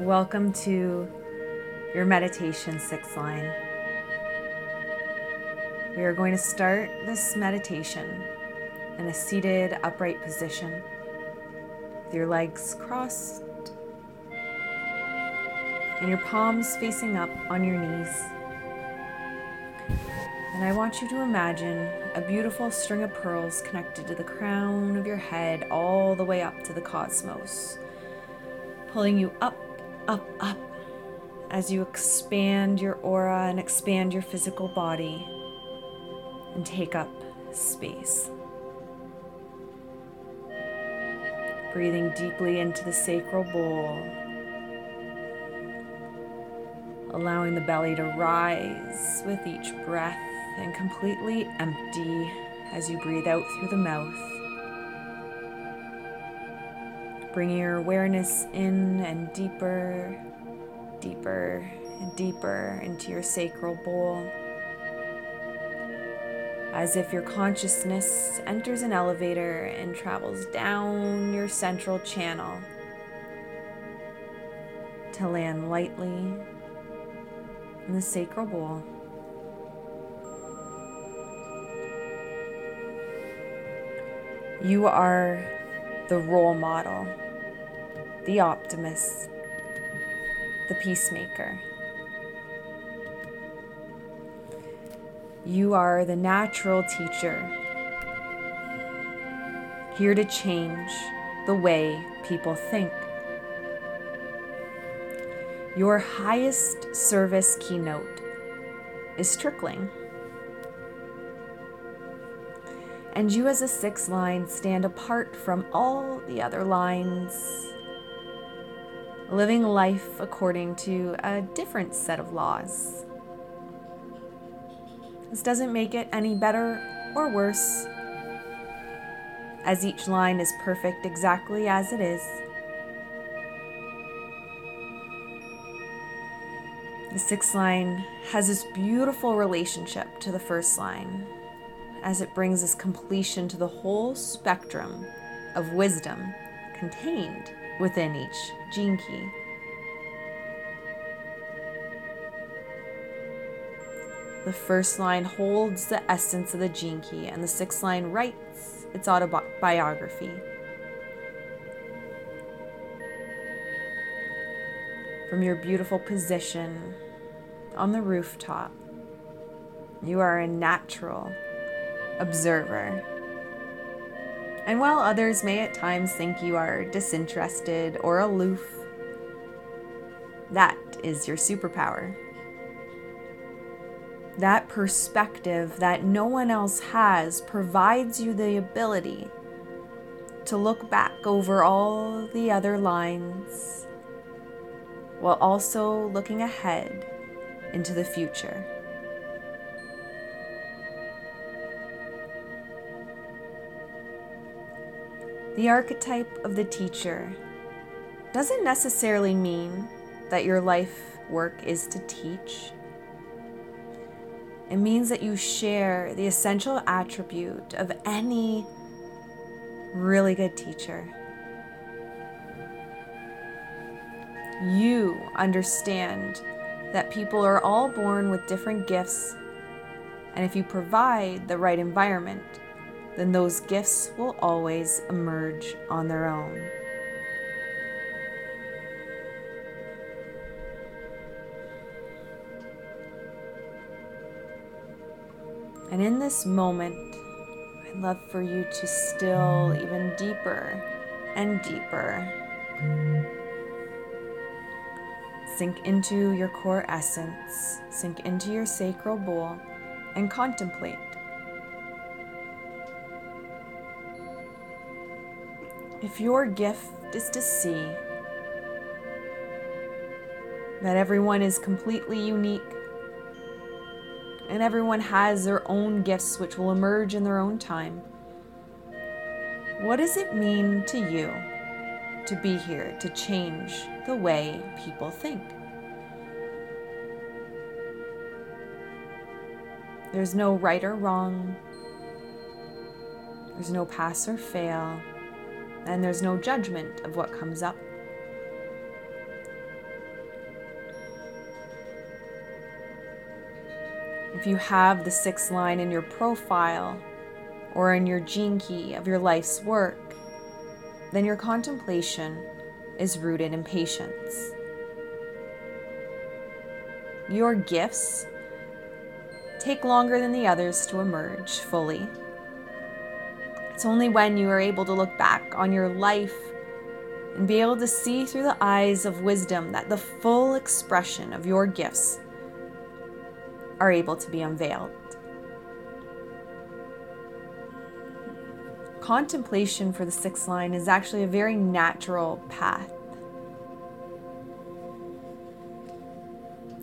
Welcome to your meditation six line. We are going to start this meditation in a seated, upright position with your legs crossed and your palms facing up on your knees. And I want you to imagine a beautiful string of pearls connected to the crown of your head all the way up to the cosmos, pulling you up, up, up as you expand your aura and expand your physical body and take up space. Breathing deeply into the sacral bowl, allowing the belly to rise with each breath and completely empty as you breathe out through the mouth. Bringing your awareness in and deeper, deeper, and deeper into your sacral bowl as if your consciousness enters an elevator and travels down your central channel to land lightly in the sacral bowl. You are the role model, the optimist, the peacemaker. You are the natural teacher, here to change the way people think. Your highest service keynote is trickling. And you, as a sixth line, stand apart from all the other lines, living life according to a different set of laws. This doesn't make it any better or worse, as each line is perfect exactly as it is. The sixth line has this beautiful relationship to the first line as it brings us completion to the whole spectrum of wisdom contained within each gene key. The first line holds the essence of the gene key, and the sixth line writes its autobiography. From your beautiful position on the rooftop, you are a natural observer. And while others may at times think you are disinterested or aloof, that is your superpower that perspective that no one else has provides you the ability to look back over all the other lines while also looking ahead into the future. The archetype of the teacher doesn't necessarily mean that your life work is to teach it means that you share the essential attribute of any really good teacher. You understand that people are all born with different gifts, and if you provide the right environment, then those gifts will always emerge on their own. And in this moment, I'd love for you to still even deeper and deeper. Sink into your core essence, sink into your sacral bowl, and contemplate. If your gift is to see that everyone is completely unique and everyone has their own gifts which will emerge in their own time. What does it mean to you to be here to change the way people think? There's no right or wrong. There's no pass or fail and there's no judgment of what comes up. If you have the sixth line in your profile or in your gene key of your life's work, then your contemplation is rooted in patience. Your gifts take longer than the others to emerge fully. It's only when you are able to look back on your life and be able to see through the eyes of wisdom that the full expression of your gifts are able to be unveiled. Contemplation for the sixth line is actually a very natural path.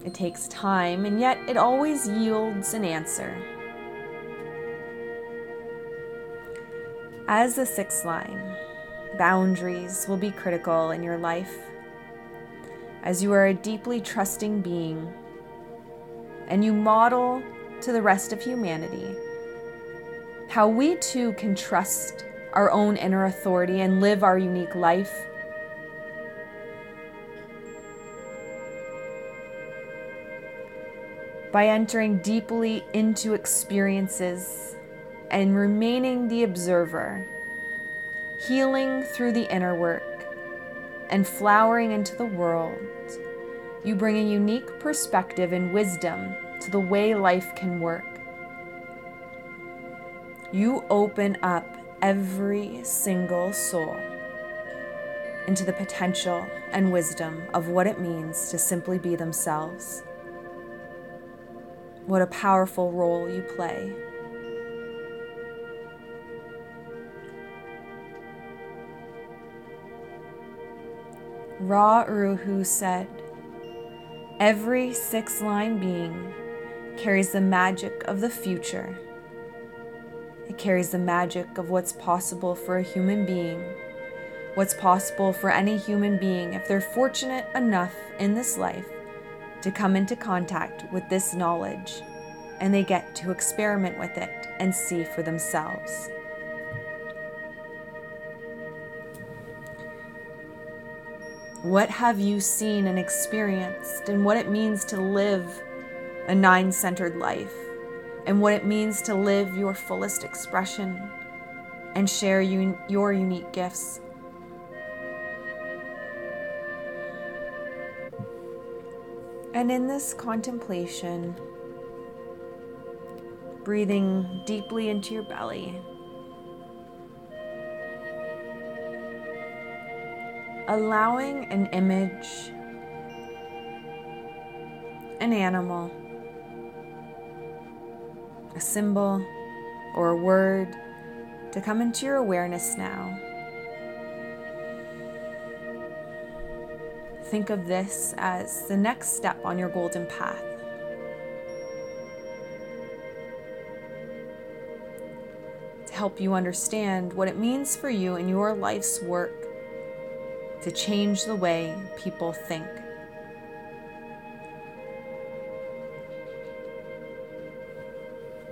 It takes time, and yet it always yields an answer. As the sixth line, boundaries will be critical in your life. As you are a deeply trusting being and you model to the rest of humanity how we too can trust our own inner authority and live our unique life. By entering deeply into experiences and remaining the observer, healing through the inner work, and flowering into the world you bring a unique perspective and wisdom to the way life can work. You open up every single soul into the potential and wisdom of what it means to simply be themselves. What a powerful role you play. Ra Uru Hu said, Every six line being carries the magic of the future. It carries the magic of what's possible for a human being, what's possible for any human being if they're fortunate enough in this life to come into contact with this knowledge and they get to experiment with it and see for themselves. What have you seen and experienced, and what it means to live a nine centered life, and what it means to live your fullest expression and share un- your unique gifts? And in this contemplation, breathing deeply into your belly. Allowing an image, an animal, a symbol, or a word to come into your awareness now. Think of this as the next step on your golden path. To help you understand what it means for you in your life's work to change the way people think.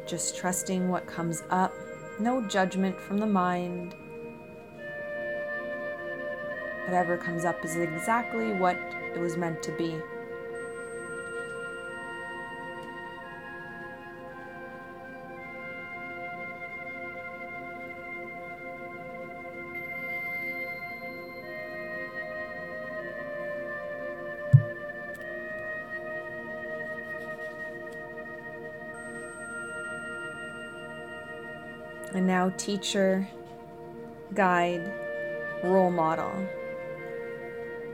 Just trusting what comes up, no judgment from the mind. Whatever comes up is exactly what it was meant to be. And now teacher, guide, role model.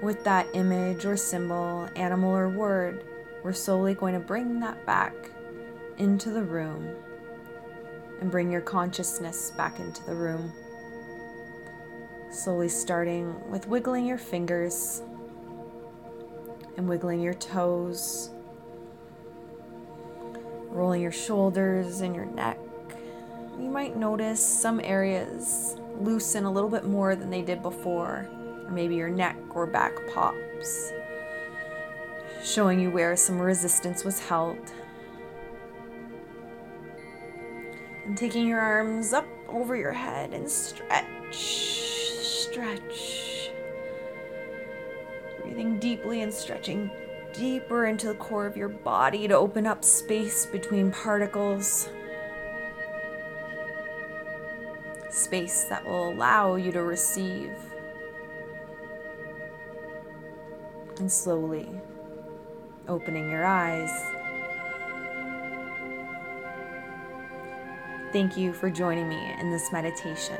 With that image or symbol, animal or word, we're slowly going to bring that back into the room and bring your consciousness back into the room. Slowly starting with wiggling your fingers and wiggling your toes, rolling your shoulders and your neck you might notice some areas loosen a little bit more than they did before, or maybe your neck or back pops, showing you where some resistance was held. And taking your arms up over your head and stretch, stretch. Breathing deeply and stretching deeper into the core of your body to open up space between particles. Space that will allow you to receive. And slowly opening your eyes. Thank you for joining me in this meditation.